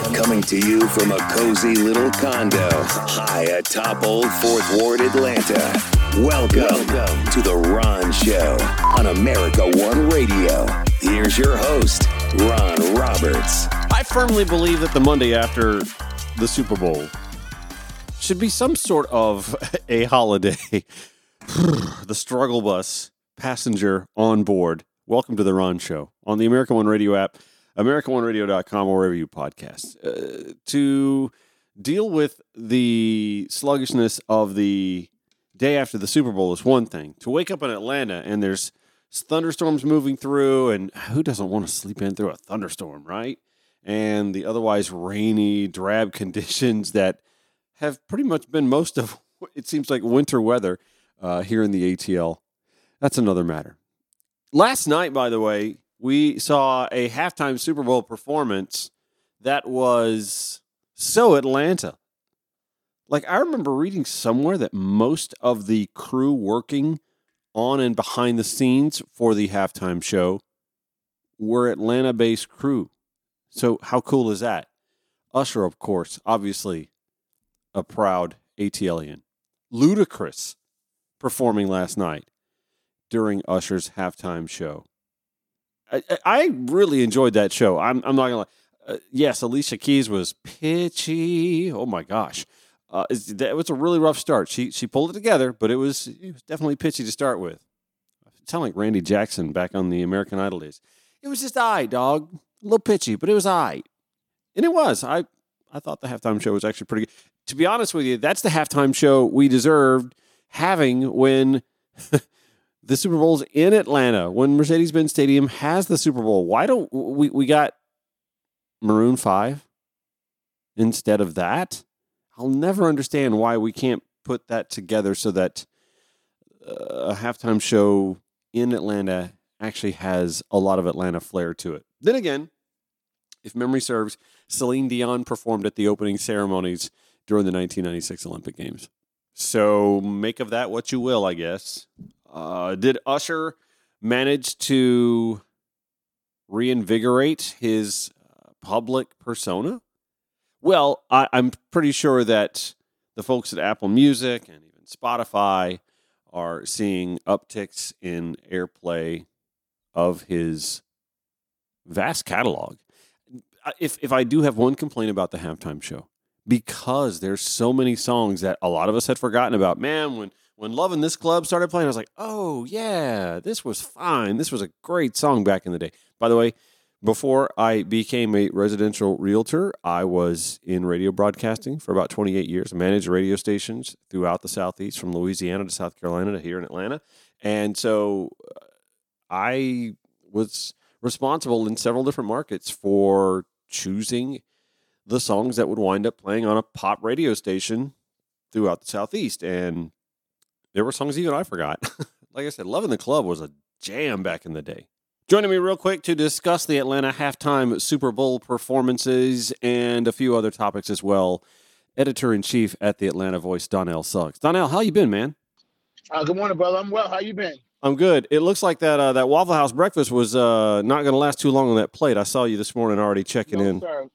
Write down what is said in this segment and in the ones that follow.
Coming to you from a cozy little condo high atop Old Fourth Ward, Atlanta. Welcome, Welcome to The Ron Show on America One Radio. Here's your host, Ron Roberts. I firmly believe that the Monday after the Super Bowl should be some sort of a holiday. the struggle bus passenger on board. Welcome to the Ron Show on the America One Radio app, AmericaOneRadio.com, or wherever you podcast. Uh, to deal with the sluggishness of the day after the Super Bowl is one thing. To wake up in Atlanta and there's thunderstorms moving through, and who doesn't want to sleep in through a thunderstorm, right? And the otherwise rainy, drab conditions that have pretty much been most of it seems like winter weather uh, here in the ATL. That's another matter. Last night, by the way, we saw a halftime Super Bowl performance that was so Atlanta. Like, I remember reading somewhere that most of the crew working on and behind the scenes for the halftime show were Atlanta based crew. So, how cool is that? Usher, of course, obviously a proud ATLian. Ludacris performing last night during Usher's halftime show. I, really enjoyed that show. I'm, I'm not gonna lie. Uh, yes, Alicia Keys was pitchy. Oh my gosh, uh, it was a really rough start. She she pulled it together, but it was it was definitely pitchy to start with. Sound like Randy Jackson back on the American Idol days. It was just I dog, a little pitchy, but it was I, and it was. I I thought the halftime show was actually pretty good. To be honest with you, that's the halftime show we deserved having when the Super Bowl's in Atlanta, when Mercedes Benz Stadium has the Super Bowl. Why don't we, we got Maroon 5 instead of that? I'll never understand why we can't put that together so that uh, a halftime show in Atlanta actually has a lot of Atlanta flair to it. Then again, if memory serves, Celine Dion performed at the opening ceremonies during the 1996 Olympic Games. So make of that what you will, I guess. Uh, did Usher manage to reinvigorate his uh, public persona? Well, I, I'm pretty sure that the folks at Apple Music and even Spotify are seeing upticks in airplay of his vast catalog. If if I do have one complaint about the halftime show, because there's so many songs that a lot of us had forgotten about. Man, when when Love in This Club started playing, I was like, oh yeah, this was fine. This was a great song back in the day. By the way, before I became a residential realtor, I was in radio broadcasting for about 28 years. Managed radio stations throughout the Southeast, from Louisiana to South Carolina to here in Atlanta. And so uh, I was responsible in several different markets for choosing the songs that would wind up playing on a pop radio station throughout the Southeast. And there were songs even I forgot. like I said, Love in the Club was a jam back in the day. Joining me real quick to discuss the Atlanta halftime Super Bowl performances and a few other topics as well. Editor in chief at the Atlanta Voice, Donnell Suggs. Donnell, how you been, man? Uh, good morning, brother. I'm well. How you been? I'm good. It looks like that uh, that Waffle House breakfast was uh, not going to last too long on that plate. I saw you this morning already checking no, in. Sir.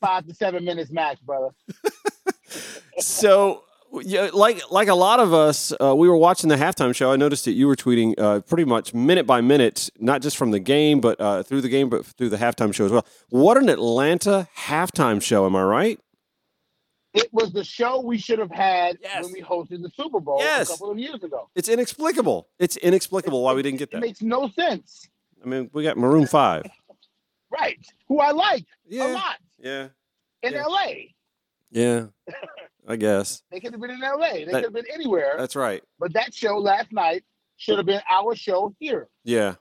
Five to seven minutes max, brother. so yeah, like like a lot of us, uh, we were watching the halftime show. I noticed that you were tweeting uh, pretty much minute by minute, not just from the game, but uh, through the game, but through the halftime show as well. What an Atlanta halftime show! Am I right? It was the show we should have had yes. when we hosted the Super Bowl yes. a couple of years ago. It's inexplicable. It's inexplicable why we didn't get that. It makes no sense. I mean, we got Maroon Five, right? Who I like yeah. a lot. Yeah. In yeah. LA. Yeah. I guess. They could have been in LA. They could have been anywhere. That's right. But that show last night should have been our show here. Yeah.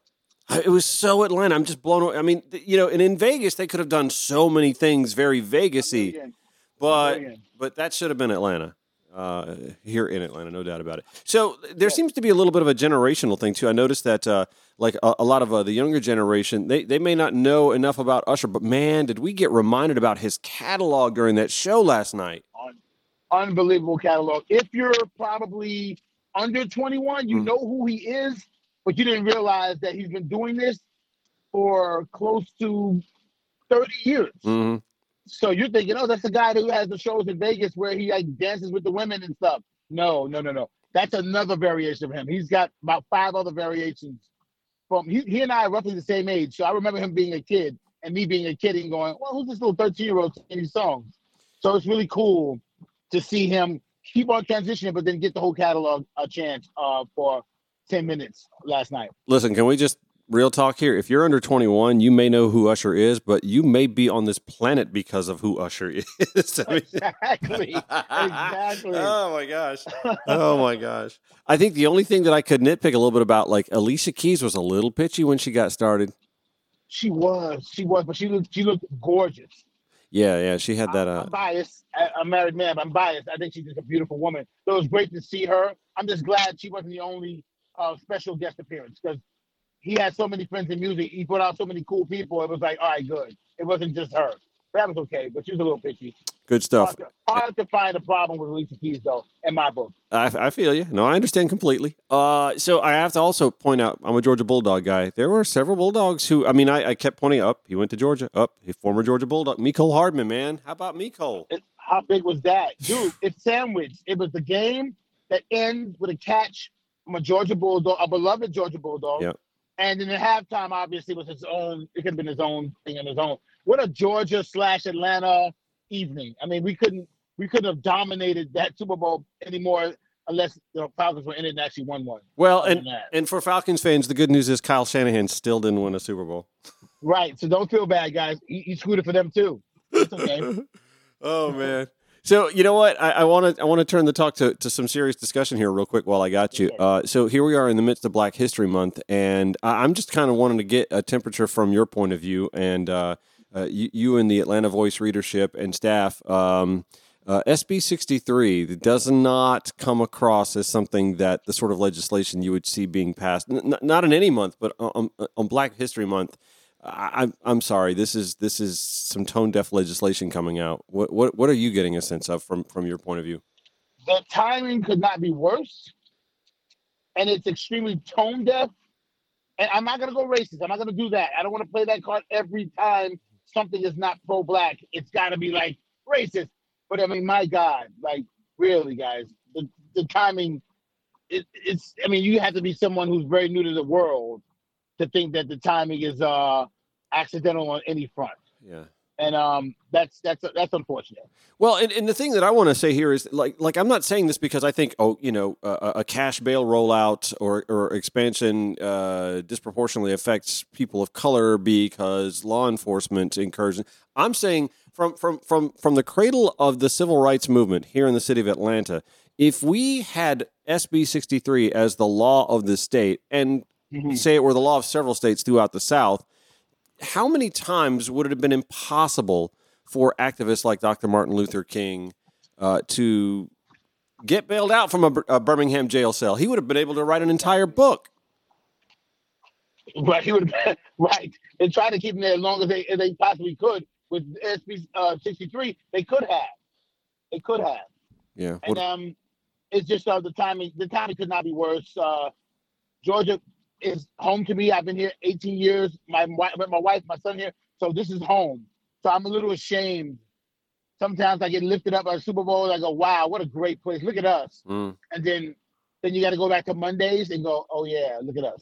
It was so Atlanta. I'm just blown away. I mean, you know, and in Vegas they could have done so many things very Vegasy, but but that should have been Atlanta. Uh, here in Atlanta, no doubt about it. So there seems to be a little bit of a generational thing too. I noticed that uh, like a, a, lot of uh, the younger generation, they they may not know enough about Usher, but man, did we get reminded about his catalog during that show last night? unbelievable catalog. If you're probably under 21, you mm. know who he is, but you didn't realize that he's been doing this for close to 30 years. Mm-hmm. So you're thinking, oh, that's the guy who has the shows in Vegas where he like dances with the women and stuff. No, no, no, no. That's another variation of him. He's got about five other variations. From he, he and I are roughly the same age, so I remember him being a kid and me being a kid and going, well, who's this little 13 year old singing these songs? So it's really cool to see him keep on transitioning, but then get the whole catalog a chance uh, for 10 minutes last night. Listen, can we just real talk here? If you're under 21, you may know who Usher is, but you may be on this planet because of who Usher is. Exactly. Exactly. oh my gosh. Oh my gosh. I think the only thing that I could nitpick a little bit about, like Alicia Keys was a little pitchy when she got started. She was, she was, but she looked, she looked gorgeous. Yeah, yeah, she had that. I'm, Uh, I'm biased. I'm a married man. But I'm biased. I think she's just a beautiful woman. So it was great to see her. I'm just glad she wasn't the only uh, special guest appearance because he had so many friends in music. He put out so many cool people. It was like, all right, good. It wasn't just her. That was okay, but she was a little pitchy. good stuff. Hard to, hard to find a problem with Alicia Keys, though, in my book. I, I feel you. No, I understand completely. Uh, so I have to also point out, I'm a Georgia Bulldog guy. There were several Bulldogs who, I mean, I, I kept pointing up. He went to Georgia. Up, he former Georgia Bulldog, Mecole Hardman. Man, how about Mecole? How big was that, dude? It's sandwiched. It was the game that ends with a catch from a Georgia Bulldog, a beloved Georgia Bulldog. Yep. And then the halftime obviously was his own. It could have been his own thing on his own. What a Georgia slash Atlanta evening. I mean, we couldn't we couldn't have dominated that Super Bowl anymore unless the Falcons were in it and actually won one. Well, and and for Falcons fans, the good news is Kyle Shanahan still didn't win a Super Bowl. Right. So don't feel bad, guys. He, he screwed it for them too. It's okay. oh man. So you know what? I want to I want to turn the talk to, to some serious discussion here real quick while I got you. Uh, so here we are in the midst of Black History Month, and I- I'm just kind of wanting to get a temperature from your point of view, and uh, uh, you, you and the Atlanta Voice readership and staff. Um, uh, SB 63 does not come across as something that the sort of legislation you would see being passed, N- n- not in any month, but on, on Black History Month. I, I'm sorry. This is this is some tone deaf legislation coming out. What what what are you getting a sense of from from your point of view? the timing could not be worse, and it's extremely tone deaf. And I'm not gonna go racist. I'm not gonna do that. I don't want to play that card every time something is not pro-black. It's got to be like racist. But I mean, my God, like really, guys, the the timing. It, it's. I mean, you have to be someone who's very new to the world to think that the timing is uh accidental on any front. Yeah. And um, that's that's that's unfortunate. Well, and, and the thing that I want to say here is like like I'm not saying this because I think oh you know a, a cash bail rollout or or expansion uh, disproportionately affects people of color because law enforcement incursion. I'm saying from from from from the cradle of the civil rights movement here in the city of Atlanta, if we had SB 63 as the law of the state and say it were the law of several states throughout the South, how many times would it have been impossible for activists like Dr. Martin Luther King uh, to get bailed out from a, a Birmingham jail cell? He would have been able to write an entire book. Right, he would have right. And try to keep him there as long as they as they possibly could. With SB uh, 63, they could have. They could have. Yeah. And What, um, it's just uh, the timing. The timing could not be worse. Uh, Georgia is home to me. I've been here 18 years. My wife, my wife, my son here. So this is home. So I'm a little ashamed. Sometimes I get lifted up by the Super Bowl. I go, "Wow, what a great place! Look at us!" Mm. And then, then you got to go back to Mondays and go, "Oh yeah, look at us."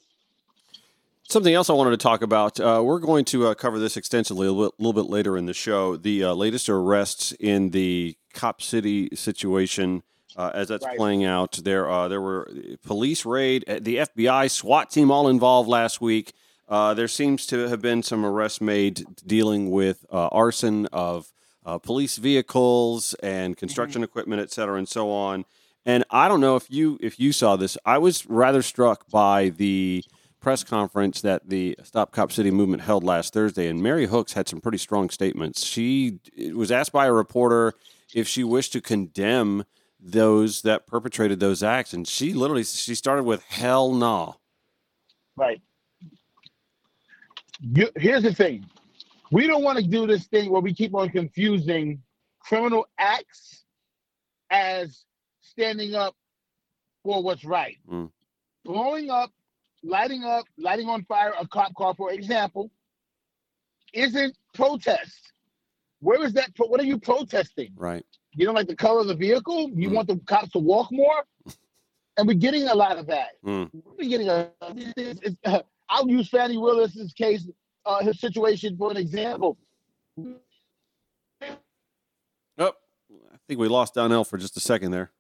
Something else I wanted to talk about. Uh, we're going to uh, cover this extensively a little, bit, little bit later in the show. The uh, latest arrests in the Cop City situation, uh, as that's Right. playing out. There, uh, there were police raid, uh, the FBI, SWAT team, all involved last week. Uh, there seems to have been some arrests made dealing with uh, arson of uh, police vehicles and construction equipment, et cetera, and so on. And I don't know if you if you saw this. I was rather struck by the press conference that the Stop Cop City movement held last Thursday, and Mary Hooks had some pretty strong statements. She was asked by a reporter if she wished to condemn those that perpetrated those acts, and she literally she started with "Hell no." Right. You, here's the thing. We don't want to do this thing where we keep on confusing criminal acts as standing up for what's right. Mm. Blowing up, lighting up, lighting on fire a cop car, for example, isn't protest. Where is that? Pro- what are you protesting? Right. You don't like the color of the vehicle? You Mm. want the cops to walk more? And we're getting a lot of that. Mm. We're getting a. It's, it's, uh, I'll use Fani Willis's case, uh, his situation for an example. Oh, I think we lost Donnell for just a second there.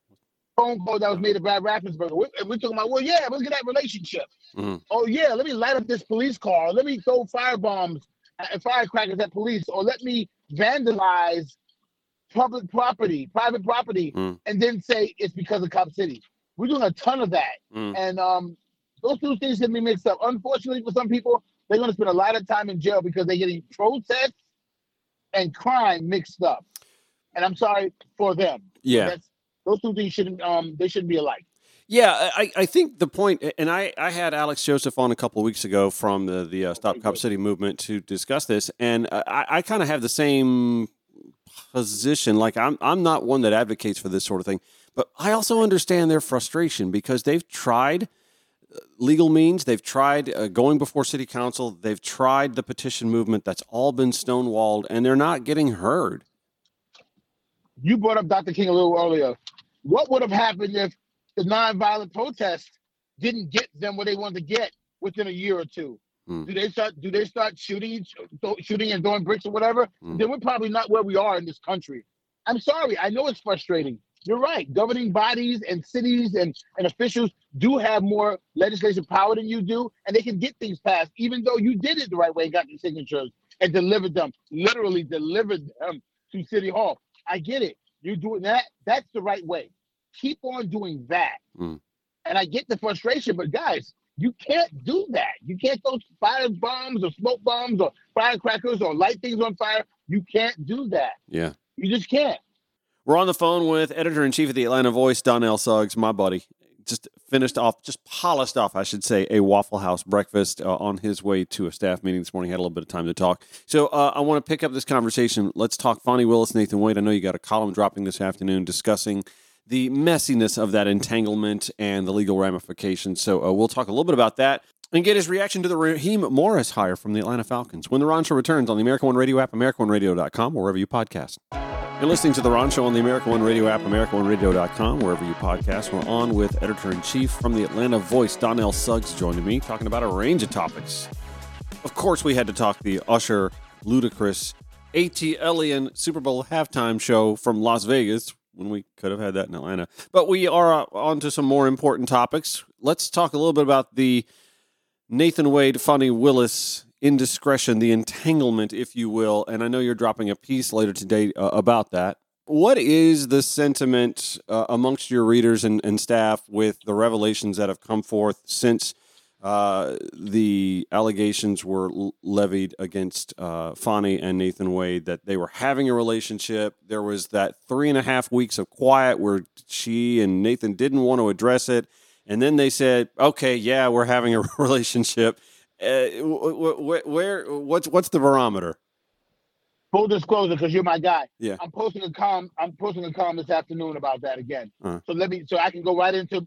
Phone call that was made to Brad Raffensperger. We- And we're talking about, well, yeah, let's get that relationship. Mhm. Oh yeah, let me light up this police car. Let me throw fire bombs and firecrackers at police, or let me vandalize public property, private property, Mm. and then say it's because of Cop City. We're doing a ton of that. Mm. And um, those two things can be mixed up. Unfortunately, for some people, they're going to spend a lot of time in jail because they're getting protests and crime mixed up. And I'm sorry for them. Yeah. That's, those two things shouldn't um they shouldn't be alike. Yeah, I, I think the point, and I, I had Alex Joseph on a couple of weeks ago from the, the uh, Stop Cop City movement to discuss this, and uh, I, I kind of have the same position. Like I'm I'm not one that advocates for this sort of thing, but I also understand their frustration because they've tried uh, legal means, they've tried uh, going before city council, they've tried the petition movement. That's all been stonewalled, and they're not getting heard. You brought up Dr. King a little earlier. What would have happened if the nonviolent protest didn't get them where they wanted to get within a year or two? Hmm. Do they start? Do they start shooting, shooting and throwing bricks or whatever? Hmm. Then we're probably not where we are in this country. I'm sorry. I know it's frustrating. You're right. Governing bodies and cities and, and officials do have more legislative power than you do, and they can get things passed, even though you did it the right way and got the signatures and delivered them, literally delivered them to City Hall. I get it. You're doing that. That's the right way. Keep on doing that. Mm. And I get the frustration, but guys, you can't do that. You can't throw fire bombs or smoke bombs or firecrackers or light things on fire. You can't do that. Yeah. You just can't. We're on the phone with editor in chief of the Atlanta Voice, Donnell Suggs, my buddy. Just finished off, just polished off, I should say, a Waffle House breakfast uh, on his way to a staff meeting this morning. Had a little bit of time to talk. So uh, I want to pick up this conversation. Let's talk Fani Willis, Nathan Wade. I know you got a column dropping this afternoon discussing the messiness of that entanglement and the legal ramifications. So uh, we'll talk a little bit about that and get his reaction to the Raheem Morris hire from the Atlanta Falcons. When the Ron Show returns on the American One Radio app, AmericanOneRadio.com, wherever you podcast. You're listening to The Ron Show on the American One Radio app, AmericanOneRadio.com, wherever you podcast. We're on with editor in chief from the Atlanta Voice, Donnell Suggs, joining me, talking about a range of topics. Of course, we had to talk the Usher, Ludacris, ATLian Super Bowl halftime show from Las Vegas when we could have had that in Atlanta. But we are uh, on to some more important topics. Let's talk a little bit about the Nathan Wade, Fani Willis indiscretion, the entanglement, if you will. And I know you're dropping a piece later today uh, about that. What is the sentiment uh, amongst your readers and, and staff with the revelations that have come forth since uh, the allegations were l- levied against uh, Fani and Nathan Wade that they were having a relationship? There was that three and a half weeks of quiet where she and Nathan didn't want to address it. And then they said, okay, yeah, we're having a relationship. Uh, wh- wh- where, what's, what's the barometer? Full disclosure, because you're my guy. Yeah. I'm posting a column. I'm posting a column this afternoon about that again. Uh-huh. So let me, so I can go right into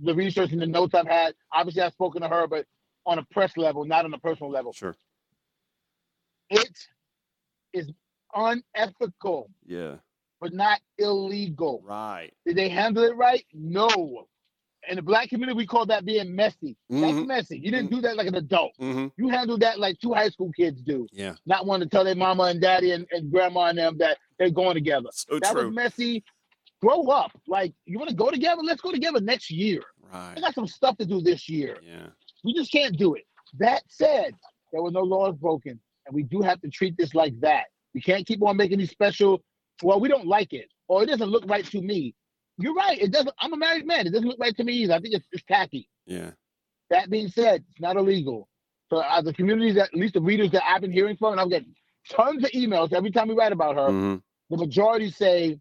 the research and the notes I've had. Obviously, I've spoken to her, but on a press level, not on a personal level. Sure. It is unethical, Yeah. but not illegal. Right. Did they handle it right? No. In the black community, we call that being messy. That's Mhm. messy. You didn't do that like an adult. Mm-hmm. You handled that like two high school kids do. Yeah. Not wanting to tell their mama and daddy and, and grandma and them that they're going together. So that true. was messy. Grow up. Like, you want to go together? Let's go together next year. right. I got some stuff to do this year. Yeah. We just can't do it. That said, there were no laws broken, and we do have to treat this like that. We can't keep on making these special. Well, we don't like it, or it doesn't look right to me. You're right. It doesn't. I'm a married man. It doesn't look right to me either. I think it's, it's tacky. Yeah. That being said, it's not illegal. So, as the communities, that, at least the readers that I've been hearing from, and I'm getting tons of emails every time we write about her. hmm The majority say,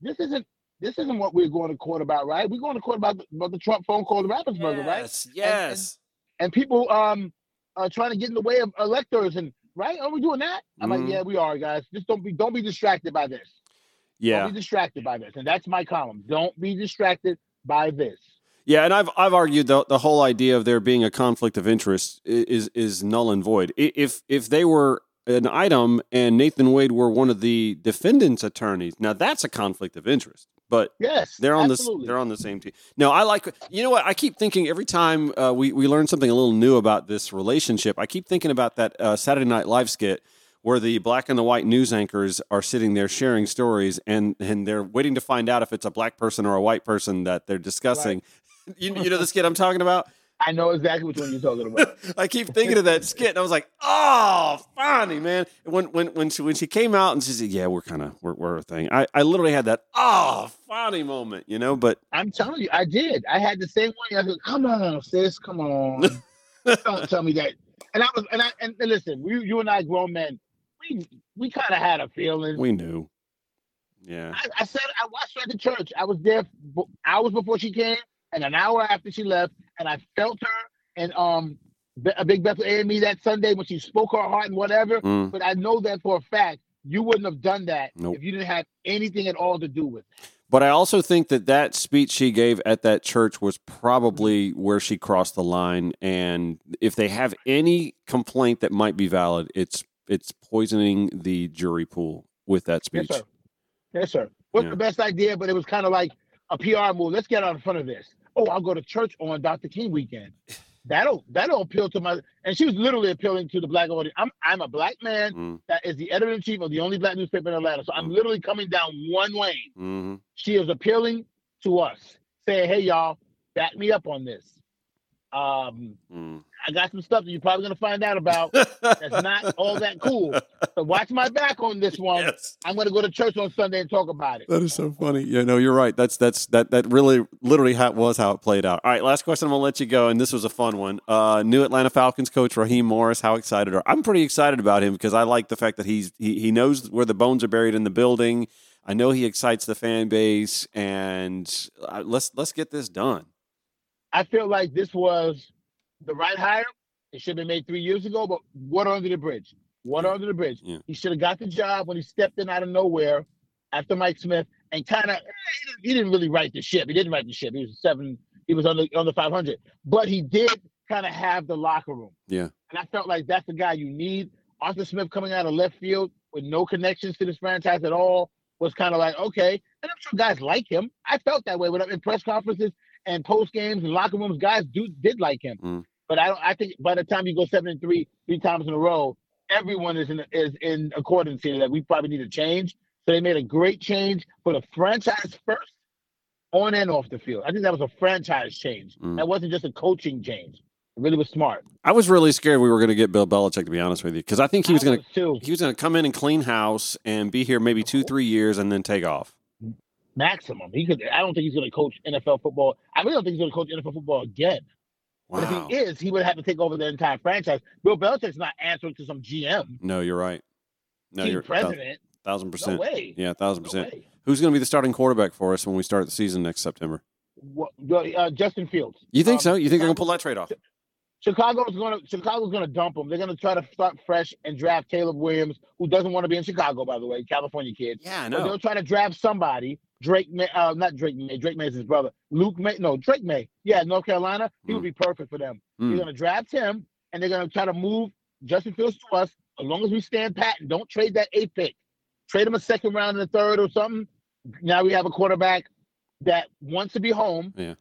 "This isn't. This isn't what we're going to court about, right? We're going to court about the, about the Trump phone call to Raffensperger, right? Yes. Yes. and people um are trying to get in the way of electors and right are we doing that i'm Mhm. like yeah we are guys just don't be don't be distracted by this yeah. don't be distracted by this and that's my column don't be distracted by this Yeah, and I've I've argued the the whole idea of there being a conflict of interest is is null and void. If if they were an item, and Nathan Wade were one of the defendant's attorneys. Now that's a conflict of interest, but Yes, they're on absolutely. this. They're on the same team. No, I like. You know what? I keep thinking every time uh, we we learn something a little new about this relationship. I keep thinking about that uh, Saturday Night Live skit where the black and the white news anchors are sitting there sharing stories, and and they're waiting to find out if it's a black person or a white person that they're discussing. You, you know the skit I'm talking about. I know exactly which one you're talking about. I keep thinking of that skit, and I was like, "Oh, funny man!" When when when she when she came out and she said, "Yeah, we're kind of we're, we're a thing," I, I literally had that "Oh, funny" moment, you know. But I'm telling you, I did. I had the same one. I said, "Come on, sis, come on, don't tell me that." And I was, and I, and, and listen, we, you and I, grown men, we we kind of had a feeling. we knew, yeah, I, I said I watched her at the church. I was there hours before she came, and an hour after she left, and I felt her and um a big Bethel AME that Sunday when she spoke her heart and whatever. Mm. But I know that for a fact, you wouldn't have done that Nope. if you didn't have anything at all to do with it. But I also think that that speech she gave at that church was probably where she crossed the line. And if they have any complaint that might be valid, it's it's poisoning the jury pool with that speech. Yes, sir. Yes, sir. Wasn't Yeah. the best idea, but it was kind of like a PR move. Let's get out in front of this. Oh, I'll go to church on Dr. King weekend. That'll that'll appeal to my and she was literally appealing to the black audience. I'm I'm a black man Mm, that is the editor in chief of the only black newspaper in Atlanta. So I'm Mm. literally coming down one lane. hmm She is appealing to us, saying, "Hey, y'all, back me up on this." Um, mm. I got some stuff that you're probably gonna find out about that's not all that cool. So watch my back on this one. yes. I'm gonna go to church on Sunday and talk about it. That is so funny. Yeah, no, you're right. That's that's that that really literally how, was how it played out. All right, last question. I'm gonna let you go, and this was a fun one. Uh, new Atlanta Falcons coach Raheem Morris. How excited are? I'm pretty excited about him because I like the fact that he's he, he knows where the bones are buried in the building. I know he excites the fan base, and uh, let's let's get this done. I feel like this was the right hire. It should have been made three years ago, but water under the bridge. Water under the bridge. Yeah. He should have got the job when he stepped in out of nowhere after Mike Smith and kind of eh, he didn't really right the ship. He didn't right the ship. He was seven. He was under under 500, but he did kind of have the locker room. Yeah. And I felt like that's the guy you need. Arthur Smith coming out of left field with no connections to this franchise at all was kind of like okay. And I'm sure guys like him. I felt that way when I'm in press conferences and post games and locker rooms. Guys do did like him. Mm. But I don't. I think by the time you go seven and three three times in a row, everyone is in is in accordance here that we probably need to change. So they made a great change for the franchise first, on and off the field. I think that was a franchise change. Mm. That wasn't just a coaching change. It really was smart. I was really scared we were going to get Bill Belichick. To be honest with you, because I think he was going to he was going to come in and clean house and be here maybe two three years and then take off. Maximum. He could. I don't think he's going to coach NFL football. I really don't think he's going to coach NFL football again. But if he is, he would have to take over the entire franchise. Bill Belichick's not answering to some GM, No, you're right. No, team you're president. thousand No percent. way. Yeah, thousand No percent. way. Who's going to be the starting quarterback for us when we start the season next September? What, uh, Justin Fields. You think Um, so? You think they're going to pull that trade off? Chicago's going to Chicago's going to dump him. They're going to try to start fresh and draft Caleb Williams, who doesn't want to be in Chicago, by the way, California kid. Yeah, I But know. they'll try to draft somebody. Drake, May, uh, not Drake Maye. Drake Maye is his brother. Luke Maye, no, Drake Maye. Yeah, North Carolina. He would be perfect for them. Mm. They're going to draft him, and they're going to try to move Justin Fields to us. As long as we stand pat and don't trade that eight pick, trade him a second round in the third or something. Now we have a quarterback that wants to be home. Yeah.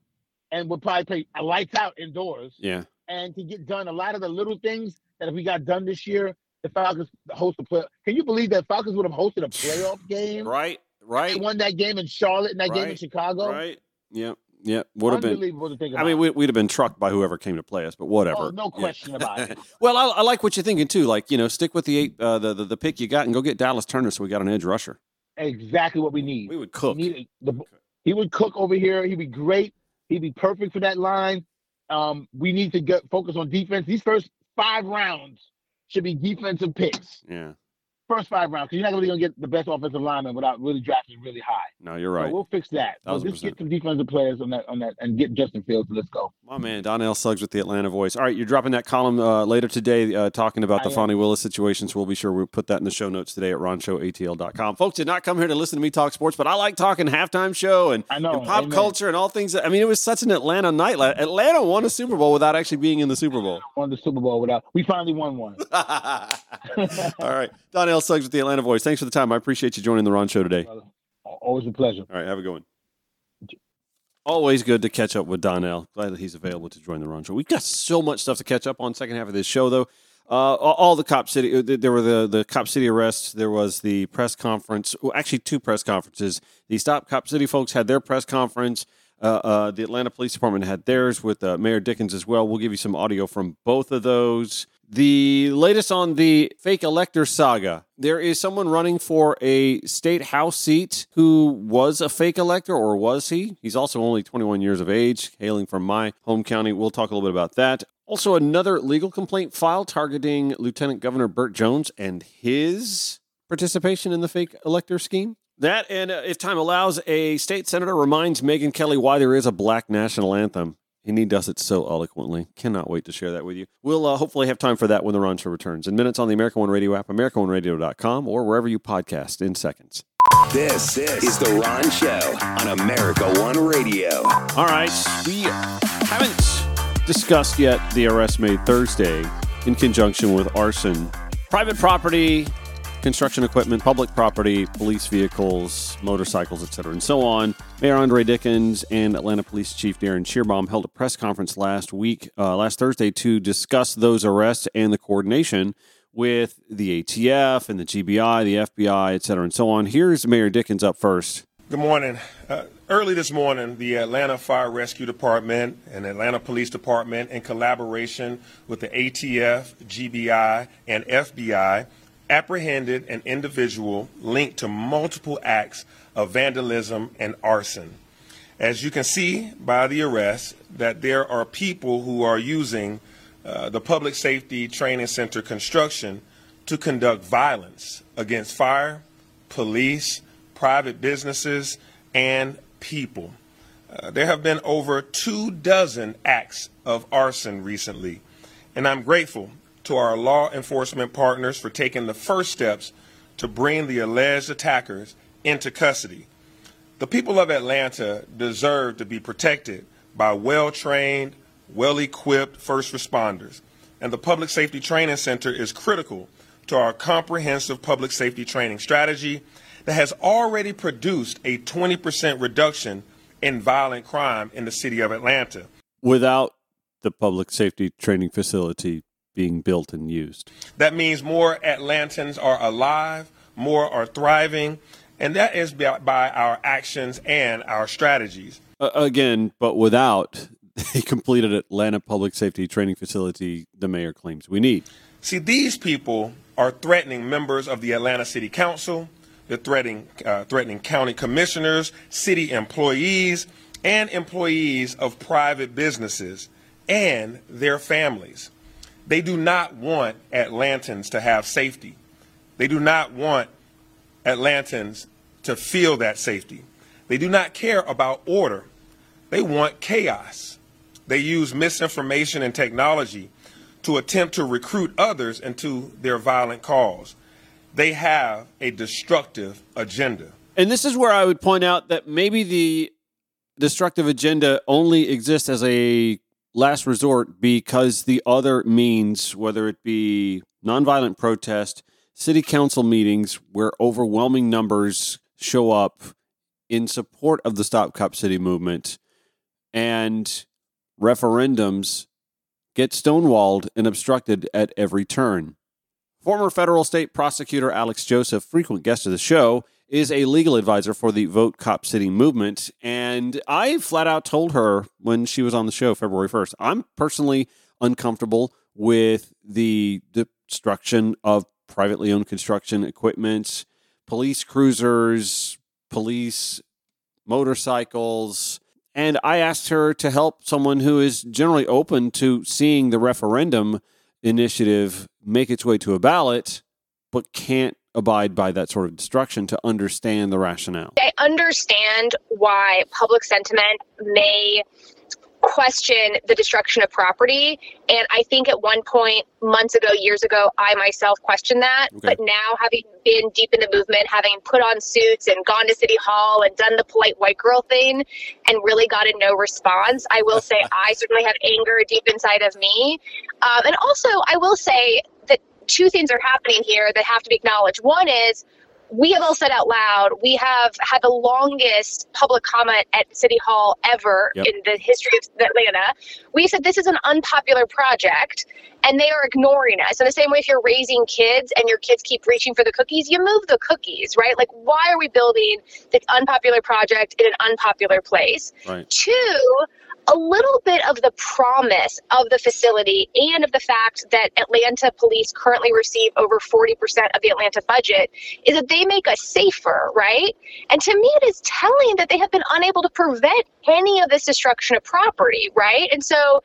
And would probably play a lights out indoors Yeah, and to get done a lot of the little things that if we got done this year, the Falcons host a play. Can you believe that Falcons would have hosted a playoff game? right, right. They right, won that game in Charlotte and that game in Chicago. right. Yep, yep. Would have been. Unbelievable to think about. I mean, we, we'd have been trucked by whoever came to play us, but whatever. oh, no Yeah. question about it. Well, I, I like what you're thinking too. Like you know, stick with the eight, uh, the, the the pick you got, and go get Dallas Turner, so we got an edge rusher. Exactly what we need. We would cook. We need the, he would cook over here. He'd be great. He'd be perfect for that line. Um, we need to get focus on defense. These first five rounds should be defensive picks. Yeah, first five rounds because you're not really gonna get the best offensive lineman without really drafting really high. No, you're So right. we'll fix that. So just get some defensive players on that on that and get Justin Fields. Let's go. My man, Donnell Suggs with the Atlanta Voice. All right, you're dropping that column uh, later today uh, talking about the I am. Fani Willis situation, so we'll be sure we put that in the show notes today at ronshowatl.com. Folks did not come here to listen to me talk sports, but I like talking halftime show and, know, and pop amen. culture and all things. That, I mean, it was such an Atlanta night. Atlanta won a Super Bowl without actually being in the Super Bowl. Won the Super Bowl without. We finally won one. all right, Donnell Suggs with the Atlanta Voice. Thanks for the time. I appreciate you joining the Ron Show today. Always a pleasure. All right, have a good one. Always good to catch up with Donnell. Glad that he's available to join the Ron Show. We've got so much stuff to catch up on second half of this show, though. Uh, all all the Cop City, uh, there were the, the Cop City arrests. There was the press conference. Well, actually, two press conferences. The Stop Cop City folks had their press conference. Uh, uh, the Atlanta Police Department had theirs with uh, Mayor Dickens as well. We'll give you some audio from both of those. The latest on the fake elector saga. There is someone running for a state house seat who was a fake elector, or was he? He's also only 21 years of age, hailing from my home county. We'll talk a little bit about that. Also, another legal complaint filed targeting Lieutenant Governor Burt Jones and his participation in the fake elector scheme. That, and uh, if time allows, a state senator reminds Megyn Kelly why there is a black national anthem. And he does it so eloquently. Cannot wait to share that with you. We'll uh, hopefully have time for that when the Ron Show returns. In minutes on the American One Radio app, AmericanOneRadio.com, or wherever you podcast in seconds. This is The Ron Show on America One Radio. All right. We haven't discussed yet the arrest made Thursday in conjunction with arson. Private property, construction equipment, public property, police vehicles, motorcycles, etc., and so on. Mayor Andre Dickens and Atlanta Police Chief Darin Schierbaum held a press conference last week, uh, last Thursday, to discuss those arrests and the coordination with the ATF and the GBI, the FBI, etc., and so on. Here's Mayor Dickens up first. Good morning. Uh, early this morning, the Atlanta Fire Rescue Department and Atlanta Police Department, in collaboration with the ATF, GBI, and FBI, apprehended an individual linked to multiple acts of vandalism and arson. As you can see by the arrest, that there are people who are using uh, the Public Safety Training Center construction to conduct violence against fire, police, private businesses, and people. Uh, there have been over two dozen acts of arson recently, and I'm grateful to our law enforcement partners for taking the first steps to bring the alleged attackers into custody. The people of Atlanta deserve to be protected by well trained, well equipped first responders, and the Public Safety Training Center is critical to our comprehensive public safety training strategy that has already produced a 20% reduction in violent crime in the city of Atlanta. Without the public safety training facility being built and used. That means more Atlantans are alive, more are thriving, and that is by by our actions and our strategies. Uh, again, but without a completed Atlanta public safety training facility, the mayor claims we need. See, these people are threatening members of the Atlanta City Council. They're threatening, uh, threatening county commissioners, city employees, and employees of private businesses and their families. They do not want Atlantans to have safety. They do not want Atlantans to feel that safety. They do not care about order. They want chaos. They use misinformation and technology to attempt to recruit others into their violent cause. They have a destructive agenda. And this is where I would point out that maybe the destructive agenda only exists as a last resort because the other means, whether it be nonviolent protest, city council meetings where overwhelming numbers show up in support of the Stop Cop City movement, and referendums get stonewalled and obstructed at every turn. Former federal state prosecutor Alex Joseph, frequent guest of the show, is a legal advisor for the Vote Cop City movement. And I flat out told her when she was on the show February 1st, I'm personally uncomfortable with the destruction of privately owned construction equipment, police cruisers, police motorcycles. And I asked her to help someone who is generally open to seeing the referendum initiative make its way to a ballot, but can't abide by that sort of destruction to understand the rationale. I understand why public sentiment may question the destruction of property. And I think at one point, months ago, years ago, I myself questioned that. Okay. But now, having been deep in the movement, having put on suits and gone to City Hall and done the polite white girl thing and really gotten no response, I will say I certainly have anger deep inside of me. Um, and also, I will say two things are happening here that have to be acknowledged. One is, we have all said out loud we have had the longest public comment at City Hall ever yep. in the history of Atlanta. We said this is an unpopular project and they are ignoring us. In the same way, if you're raising kids and your kids keep reaching for the cookies, you move the cookies, right? Like, why are we building this unpopular project in an unpopular place? Right. Two, a little bit of the promise of the facility and of the fact that Atlanta police currently receive over 40% of the Atlanta budget is that they make us safer, right? And to me, it is telling that they have been unable to prevent any of this destruction of property, right? And so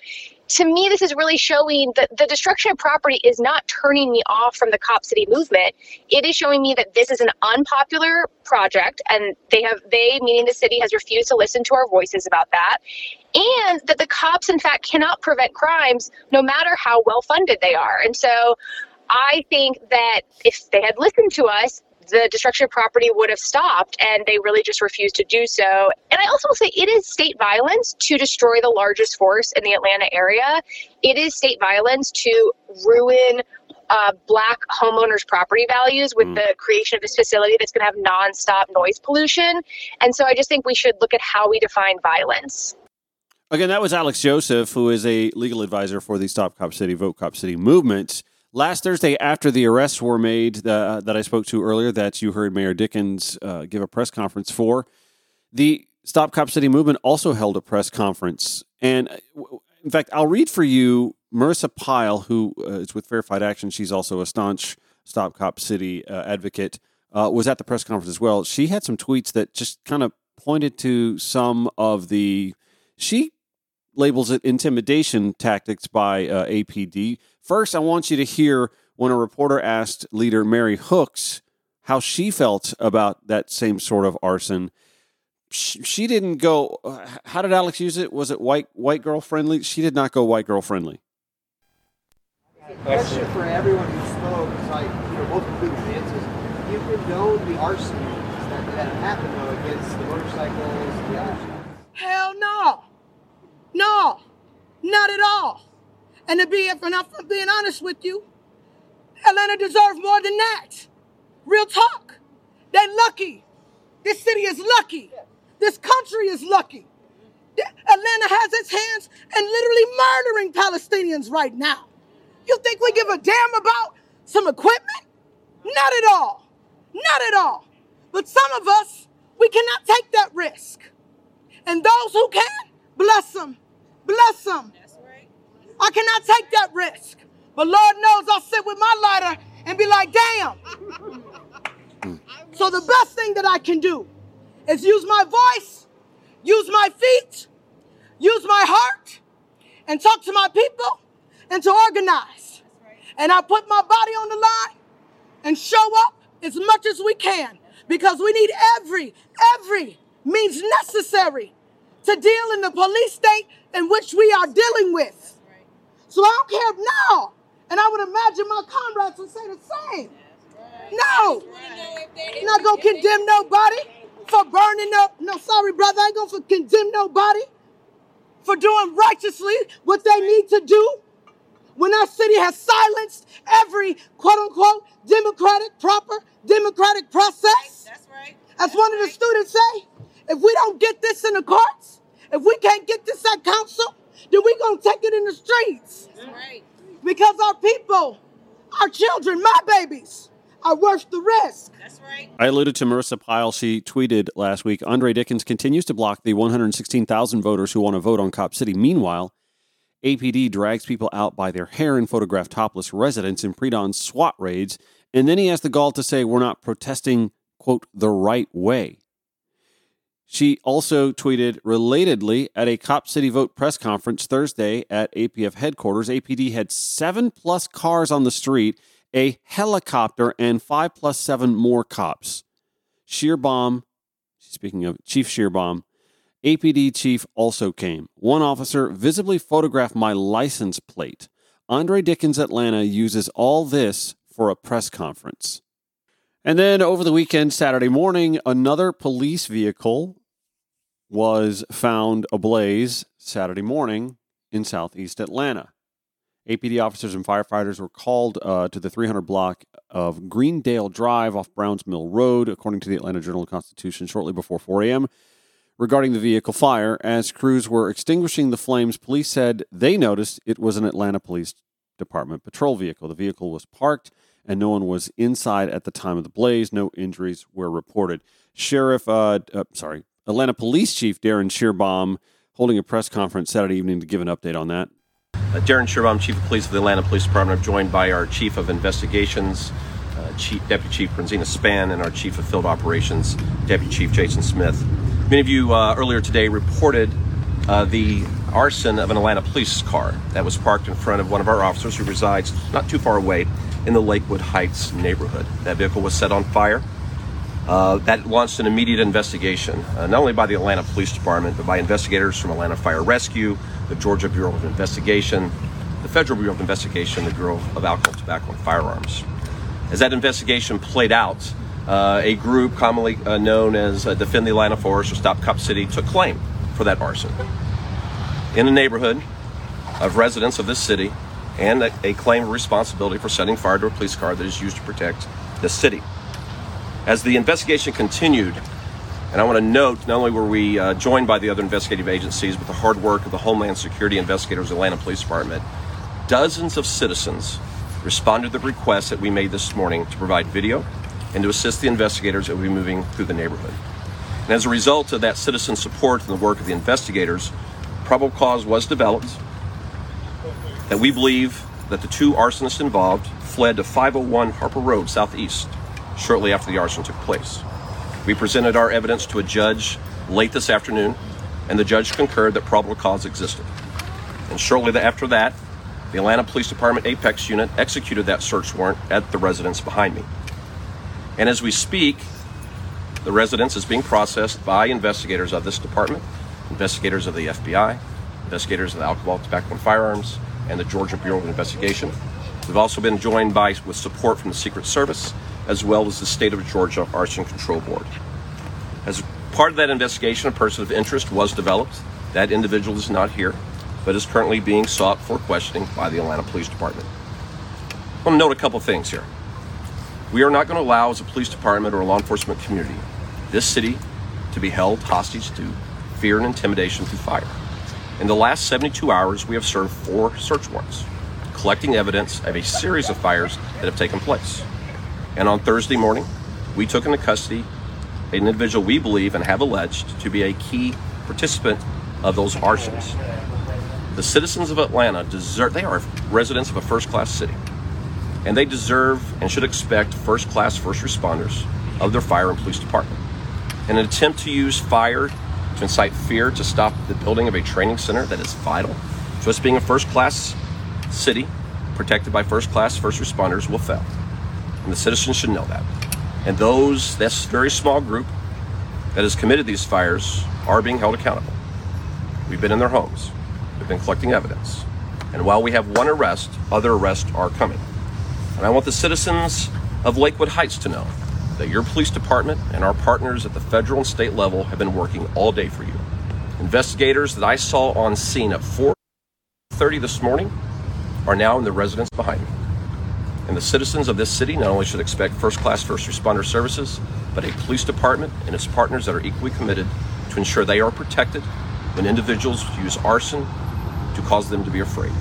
to me, this is really showing that the destruction of property is not turning me off from the Cop City movement. It is showing me that this is an unpopular project, and they have they, meaning the city, has refused to listen to our voices about that, and that the cops, in fact, cannot prevent crimes no matter how well funded they are. And so, I think that if they had listened to us, the destruction of property would have stopped, and they really just refused to do so. And I also will say it is state violence to destroy the largest force in the Atlanta area. It is state violence to ruin uh, black homeowners' property values with mm. the creation of this facility that's going to have nonstop noise pollution. And so I just think we should look at how we define violence. Again, that was Alex Joseph, who is a legal advisor for the Stop Cop City, Vote Cop City movement. Last Thursday, after the arrests were made uh, that I spoke to earlier, that you heard Mayor Dickens uh, give a press conference for, the Stop Cop City movement also held a press conference. And uh, in fact, I'll read for you Marissa Pyle, who uh, is with Fair Fight Action. She's also a staunch Stop Cop City uh, advocate, uh, was at the press conference as well. She had some tweets that just kind of pointed to some of the. She labels it intimidation tactics by APD. First, I want you to hear when a reporter asked leader Mary Hooks how she felt about that same sort of arson. She, she didn't go. Uh, how did Alex use it? Was it white white girl friendly? She did not go white girl friendly. question for everyone who spoke is like, you know, both including answers. You condone the arson that, that happened though against the motorcycles, the other Hell no. No, not at all. And to be, if I'm being honest with you, Atlanta deserves more than that. Real talk. They're lucky. This city is lucky. This country is lucky. Atlanta has its hands in literally murdering Palestinians right now. You think we give a damn about some equipment? Not at all. Not at all. But some of us, we cannot take that risk. And those who can, bless them. Bless them. I cannot take that risk. But Lord knows I'll sit with my lighter and be like, damn. so the best thing that I can do is use my voice, use my feet, use my heart, and talk to my people and to organize. Right. And I put my body on the line and show up as much as we can because we need every, every means necessary to deal in the police state in which we are dealing with. So I don't care now. And I would imagine my comrades would say the same. No. I'm not to condemn nobody for burning up. No, sorry, brother. I ain't to condemn nobody for doing righteously what they need to do when our city has silenced every quote unquote democratic, proper democratic process. That's right. As one of the students say, if we don't get this in the courts, if we can't get this at council, then we're going to take it in the streets. That's right. Because our people, our children, my babies, are worth the risk. That's right. I alluded to Marissa Pyle. She tweeted last week Andre Dickens continues to block the 116,000 voters who want to vote on Cop City. Meanwhile, APD drags people out by their hair and photograph topless residents in pre dawn SWAT raids. And then he has the gall to say, We're not protesting, quote, the right way. She also tweeted relatedly at a Cop City Vote press conference Thursday at APF headquarters. APD had seven plus cars on the street a helicopter, and five plus seven more cops. Schierbaum, speaking of Chief Schierbaum, APD chief also came. One officer visibly photographed my license plate. Andre Dickens Atlanta uses all this for a press conference. And then over the weekend, Saturday morning, another police vehicle was found ablaze Saturday morning in southeast Atlanta. APD officers and firefighters were called uh, to the 300 block of Greendale Drive off Browns Mill Road, according to the Atlanta Journal Constitution, shortly before 4 a.m regarding the vehicle fire. As crews were extinguishing the flames, police said they noticed it was an Atlanta Police Department patrol vehicle. The vehicle was parked and no one was inside at the time of the blaze. No injuries were reported. Sheriff, uh, uh, sorry, Atlanta Police Chief Darin Schierbaum holding a press conference Saturday evening to give an update on that. Uh, Darin Schierbaum, Chief of Police of the Atlanta Police Department. I'm joined by our Chief of Investigations, uh, Chief, Deputy Chief Bronzina Span, and our Chief of Field Operations, Deputy Chief Jason Smith. Many of you uh, earlier today reported uh, the arson of an Atlanta police car that was parked in front of one of our officers who resides not too far away in the Lakewood Heights neighborhood. That vehicle was set on fire. Uh, that launched an immediate investigation, uh, not only by the Atlanta Police Department, but by investigators from Atlanta Fire Rescue, the Georgia Bureau of Investigation, the Federal Bureau of Investigation, the Bureau of Alcohol, Tobacco, and Firearms. As that investigation played out, uh, a group commonly uh, known as uh, Defend the Atlanta Forest or Stop Cop City took claim for that arson in a neighborhood of residents of this city and a, a, claim of responsibility for setting fire to a police car that is used to protect the city. As the investigation continued, and I want to note not only were we uh, joined by the other investigative agencies, but the hard work of the Homeland Security investigators, Atlanta Police Department, dozens of citizens responded to the request that we made this morning to provide video and to assist the investigators that will be moving through the neighborhood. And as a result of that citizen support and the work of the investigators, probable cause was developed that we believe that the two arsonists involved fled to 501 Harper Road Southeast shortly after the arson took place. We presented our evidence to a judge late this afternoon, and the judge concurred that probable cause existed. And shortly after that, the Atlanta Police Department Apex unit executed that search warrant at the residence behind me. And as we speak, the residence is being processed by investigators of this department, investigators of the FBI, investigators of the Alcohol, Tobacco, and Firearms, and the Georgia Bureau of Investigation. We've also been joined by with support from the Secret Service as well as the State of Georgia Arson Control Board. As part of that investigation, a person of interest was developed. That individual is not here, but is currently being sought for questioning by the Atlanta Police Department. I want to note a couple things here. We are not going to allow, as a police department or a law enforcement community, this city to be held hostage to fear and intimidation through fire. In the last 72 hours, we have served four search warrants, collecting evidence of a series of fires that have taken place. And on Thursday morning, we took into custody an individual we believe and have alleged to be a key participant of those arsons. The citizens of Atlanta deserve, they are residents of a first class city and they deserve and should expect first class first responders of their fire and police department. In an attempt to use fire to incite fear to stop the building of a training center that is vital to us being a first class city protected by first class first responders will fail. And the citizens should know that. And those, this very small group that has committed these fires are being held accountable. We've been in their homes, we've been collecting evidence. And while we have one arrest, other arrests are coming. And I want the citizens of Lakewood Heights to know that your police department and our partners at the federal and state level have been working all day for you. Investigators that I saw on scene at 4:30 this morning are now in the residence behind me. And the citizens of this city not only should expect first-class first responder services, but a police department and its partners that are equally committed to ensure they are protected when individuals use arson to cause them to be afraid.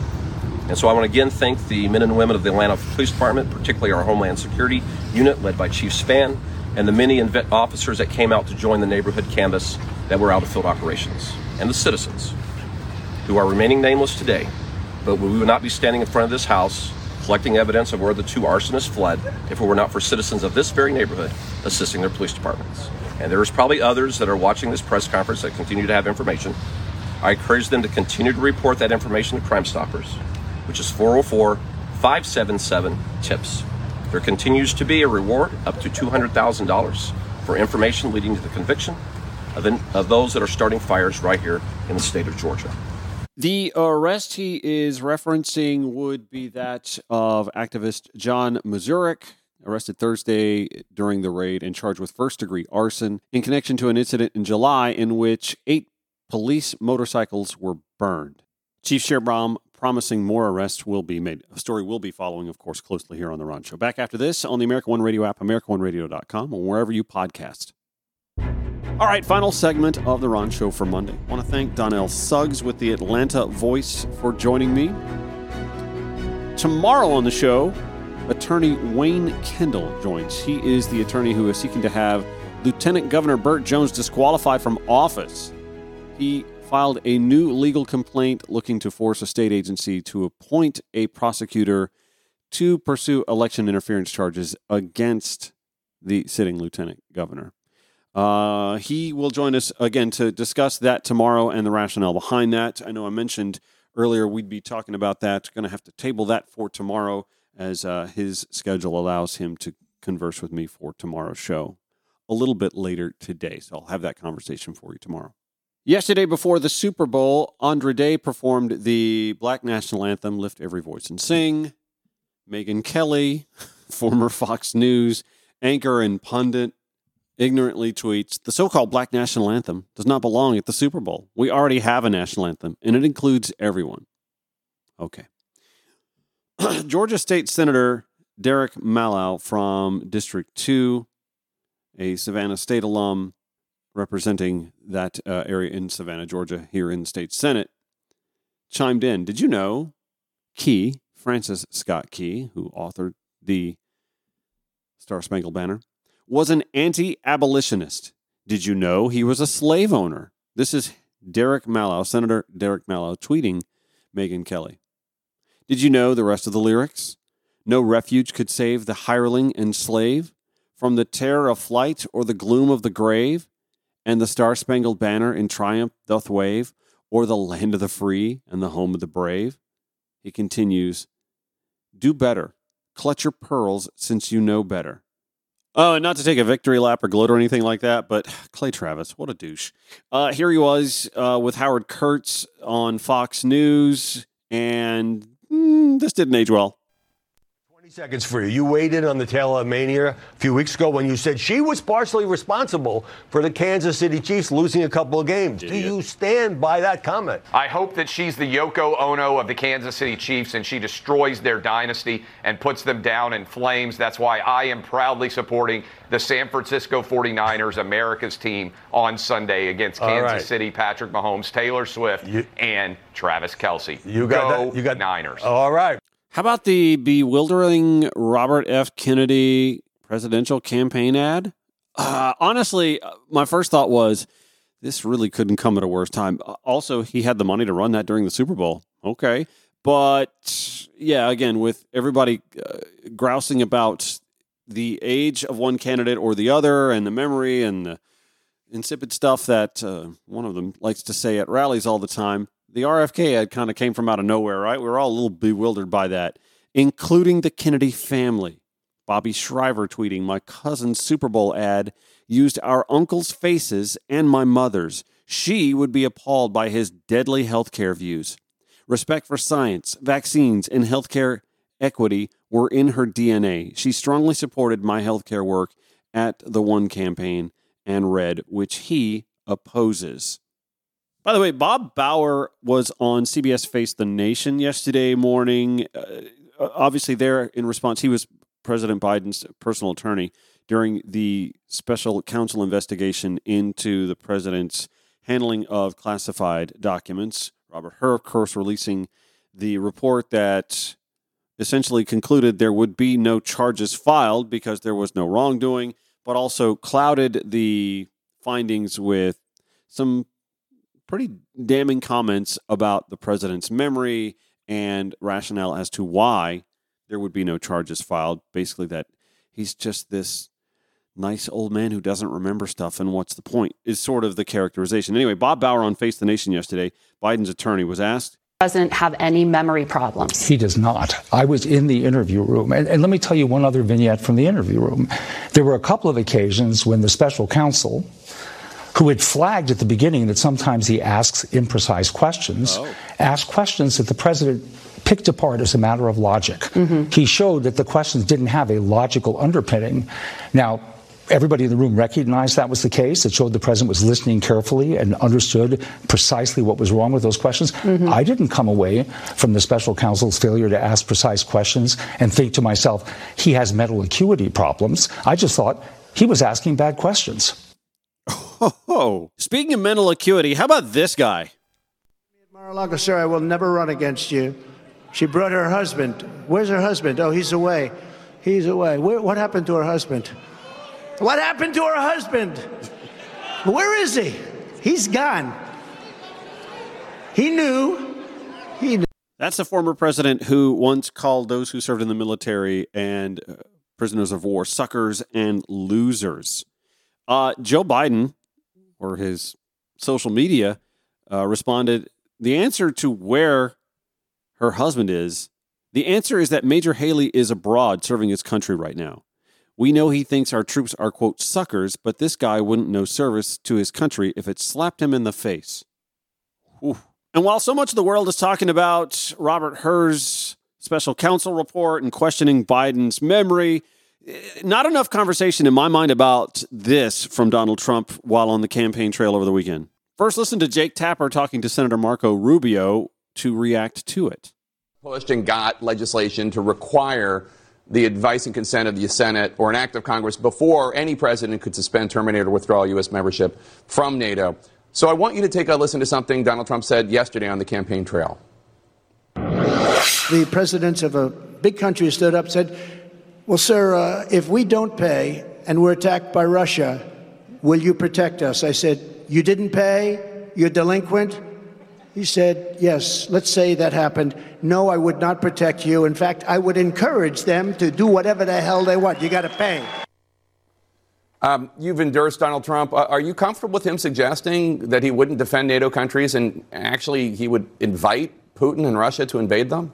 And so I want to again thank the men and women of the Atlanta Police Department, particularly our Homeland Security unit led by Chief Span, and the many officers that came out to join the neighborhood canvas that were out of field operations, and the citizens who are remaining nameless today. But we would not be standing in front of this house collecting evidence of where the two arsonists fled if it were not for citizens of this very neighborhood assisting their police departments. And there's probably others that are watching this press conference that continue to have information. I encourage them to continue to report that information to Crime Stoppers which is 404 577 TIPS. There continues to be a reward up to $200,000 for information leading to the conviction of, in, of those that are starting fires right here in the state of Georgia. The arrest he is referencing would be that of activist John Mazurek, arrested Thursday during the raid and charged with first degree arson in connection to an incident in July in which eight police motorcycles were burned. Chief Schierbaum promising more arrests will be made. A story we'll be following, of course, closely here on The Ron Show. Back after this on the America One Radio app, AmericaOneRadio.com, or wherever you podcast. All right, final segment of The Ron Show for Monday. I want to thank Donnell Suggs with the Atlanta Voice for joining me. Tomorrow on the show, attorney Wayne Kendall joins. He is the attorney who is seeking to have Lieutenant Governor Burt Jones disqualified from office. He filed a new legal complaint looking to force a state agency to appoint a prosecutor to pursue election interference charges against the sitting lieutenant governor. Uh, he will join us again to discuss that tomorrow and the rationale behind that. I know I mentioned earlier we'd be talking about that. Going to have to table that for tomorrow as uh, his schedule allows him to converse with me for tomorrow's show a little bit later today. So I'll have that conversation for you tomorrow. Yesterday, before the Super Bowl, Andra Day performed the Black National Anthem, Lift Every Voice and Sing. Megyn Kelly, former Fox News anchor and pundit, ignorantly tweets The so called Black National Anthem does not belong at the Super Bowl. We already have a national anthem, and it includes everyone. Okay. Georgia State Senator Derek Mallow from District 2, a Savannah State alum, representing that uh, area in Savannah, Georgia, here in the state Senate, chimed in. Did you know Key, Francis Scott Key, who authored the Star Spangled Banner, was an anti abolitionist? Did you know he was a slave owner? This is Derek Mallow, Senator Derek Mallow, tweeting Megyn Kelly. Did you know the rest of the lyrics? No refuge could save the hireling and slave from the terror of flight or the gloom of the grave and the Star Spangled Banner in triumph doth wave, or the land of the free and the home of the brave? He continues, Do better. Clutch your pearls since you know better. Oh, and not to take a victory lap or gloat or anything like that, but Clay Travis, what a douche. Uh, here he was uh, with Howard Kurtz on Fox News, and mm, this didn't age well. 20 seconds for you. You in on the Taylor Mania a few weeks ago when you said she was partially responsible for the Kansas City Chiefs losing a couple of games. Do you stand by that comment? I hope that she's the Yoko Ono of the Kansas City Chiefs and she destroys their dynasty and puts them down in flames. That's why I am proudly supporting the San Francisco 49ers, America's team, on Sunday against Kansas right. City, Patrick Mahomes, Taylor Swift, and Travis Kelce. You got Go that? You got Niners. All right. How about the bewildering Robert F. Kennedy presidential campaign ad? Uh, honestly, uh, my first thought was this really couldn't come at a worse time. Uh, Also, he had the money to run that during the Super Bowl. Okay. But yeah, again, with everybody uh, grousing about the age of one candidate or the other and the memory and the insipid stuff that uh, one of them likes to say at rallies all the time. The RFK ad kind of came from out of nowhere, right? We were all a little bewildered by that, including the Kennedy family. Bobby Shriver tweeting, My cousin's Super Bowl ad used our uncle's faces and my mother's. She would be appalled by his deadly healthcare views. Respect for science, vaccines, and healthcare equity were in her DNA. She strongly supported my healthcare work at the One campaign and RED, which he opposes. By the way, Bob Bauer was on CBS Face the Nation yesterday morning. Uh, obviously, there in response, he was President Biden's personal attorney during the special counsel investigation into the president's handling of classified documents. Robert Hur, of course, releasing the report that essentially concluded there would be no charges filed because there was no wrongdoing, but also clouded the findings with some pretty damning comments about the president's memory and rationale as to why there would be no charges filed. Basically, that he's just this nice old man who doesn't remember stuff, and what's the point? Is sort of the characterization. Anyway, Bob Bauer on Face the Nation yesterday, Biden's attorney, was asked President have any memory problems? He does not. I was in the interview room. And, and let me tell you one other vignette from the interview room. There were a couple of occasions when the special counsel, who had flagged at the beginning that sometimes he asks imprecise questions, Oh. asked questions that the president picked apart as a matter of logic. Mm-hmm. He showed that the questions didn't have a logical underpinning. Now, everybody in the room recognized that was the case. It showed the president was listening carefully and understood precisely what was wrong with those questions. Mm-hmm. I didn't come away from the special counsel's failure to ask precise questions and think to myself, he has mental acuity problems. I just thought he was asking bad questions. Oh, speaking of mental acuity, how about this guy? Mar-a-Lago, sir, I will never run against you. She brought her husband. Where's her husband? Oh, he's away. He's away. Where, what happened to her husband? What happened to her husband? Where is he? He's gone. He knew. He knew. That's the former president who once called those who served in the military and uh, prisoners of war suckers and losers. Uh, Joe Biden, or his social media, uh, responded The answer to where her husband is, the answer is that Major Haley is abroad serving his country right now. We know he thinks our troops are, quote, suckers, but this guy wouldn't know service to his country if it slapped him in the face. And while so much of the world is talking about Robert Hur's special counsel report and questioning Biden's memory, not enough conversation in my mind about this from Donald Trump while on the campaign trail over the weekend. First, listen to Jake Tapper talking to Senator Marco Rubio to react to it. pushed and got legislation to require the advice and consent of the Senate or an act of Congress before any president could suspend, terminate, or withdraw U.S. membership from NATO. So I want you to take a listen to something Donald Trump said yesterday on the campaign trail. The presidents of a big country stood up and said, Well, sir, uh, if we don't pay and we're attacked by Russia, will you protect us? I said, You didn't pay? You're delinquent? He said, Yes, let's say that happened. No, I would not protect you. In fact, I would encourage them to do whatever the hell they want. You got to pay. Um, you've endorsed Donald Trump. Uh, are you comfortable with him suggesting that he wouldn't defend NATO countries and actually he would invite Putin and Russia to invade them?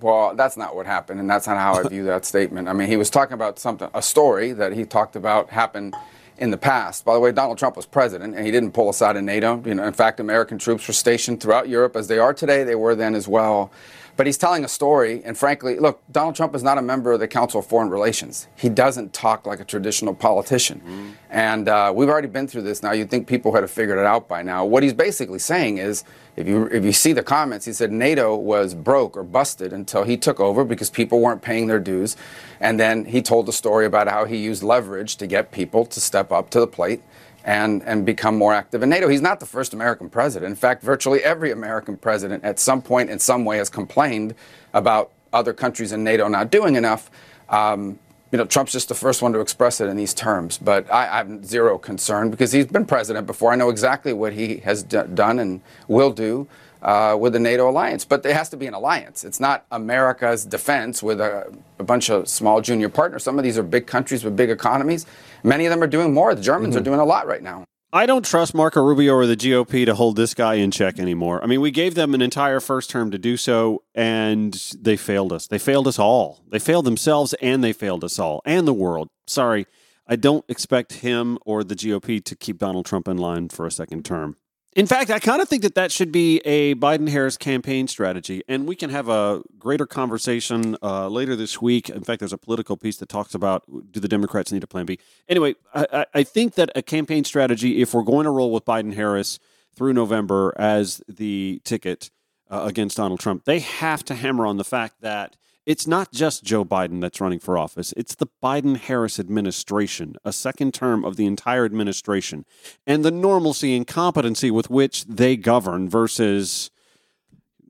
Well, that's not what happened, and that's not how I view that statement. I mean, he was talking about something, a story that he talked about happened in the past. By the way, Donald Trump was president, and he didn't pull us out of NATO. You know, in fact, American troops were stationed throughout Europe, as they are today. They were then as well. But he's telling a story, and frankly, look, Donald Trump is not a member of the Council of Foreign Relations. He doesn't talk like a traditional politician. And uh, we've already been through this now. You'd think people had figured it out by now. What he's basically saying is, if you if you see the comments, he said NATO was broke or busted until he took over because people weren't paying their dues, and then he told the story about how he used leverage to get people to step up to the plate and and become more active in NATO. He's not the first American president. In fact, virtually every American president at some point in some way has complained about other countries in NATO not doing enough. Um, you know, Trump's just the first one to express it in these terms, but I, have zero concern because he's been president before. I know exactly what he has d- done and will do uh, with the NATO alliance. But there has to be an alliance. It's not America's defense with a, a bunch of small junior partners. Some of these are big countries with big economies. Many of them are doing more. The Germans are doing a lot right now. I don't trust Marco Rubio or the GOP to hold this guy in check anymore. I mean, we gave them an entire first term to do so, and they failed us. They failed us all. They failed themselves, and they failed us all, and the world. Sorry, I don't expect him or the GOP to keep Donald Trump in line for a second term. In fact, I kind of think that that should be a Biden Harris campaign strategy. And we can have a greater conversation uh, later this week. In fact, there's a political piece that talks about do the Democrats need a plan B? Anyway, I, I- think that a campaign strategy, if we're going to roll with Biden Harris through November as the ticket uh, against Donald Trump, they have to hammer on the fact that it's not just Joe Biden that's running for office. It's the Biden Harris administration, a second term of the entire administration, and the normalcy and competency with which they govern versus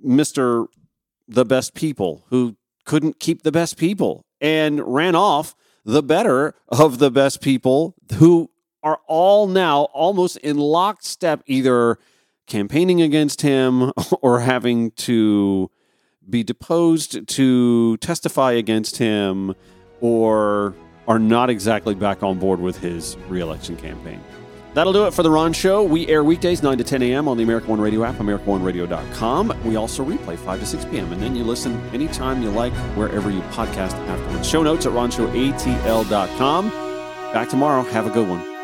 Mr. the best people who couldn't keep the best people and ran off the better of the best people who are all now almost in lockstep, either campaigning against him or having to be deposed to testify against him or are not exactly back on board with his reelection campaign. That'll do it for the Ron Show. We air weekdays 9 to 10 a.m. on the America One Radio app, AmericaOneRadio.com. We also replay 5 to 6 p.m. And then you listen anytime you like, wherever you podcast afterwards. Show notes at RonShowATL.com. Back tomorrow. Have a good one.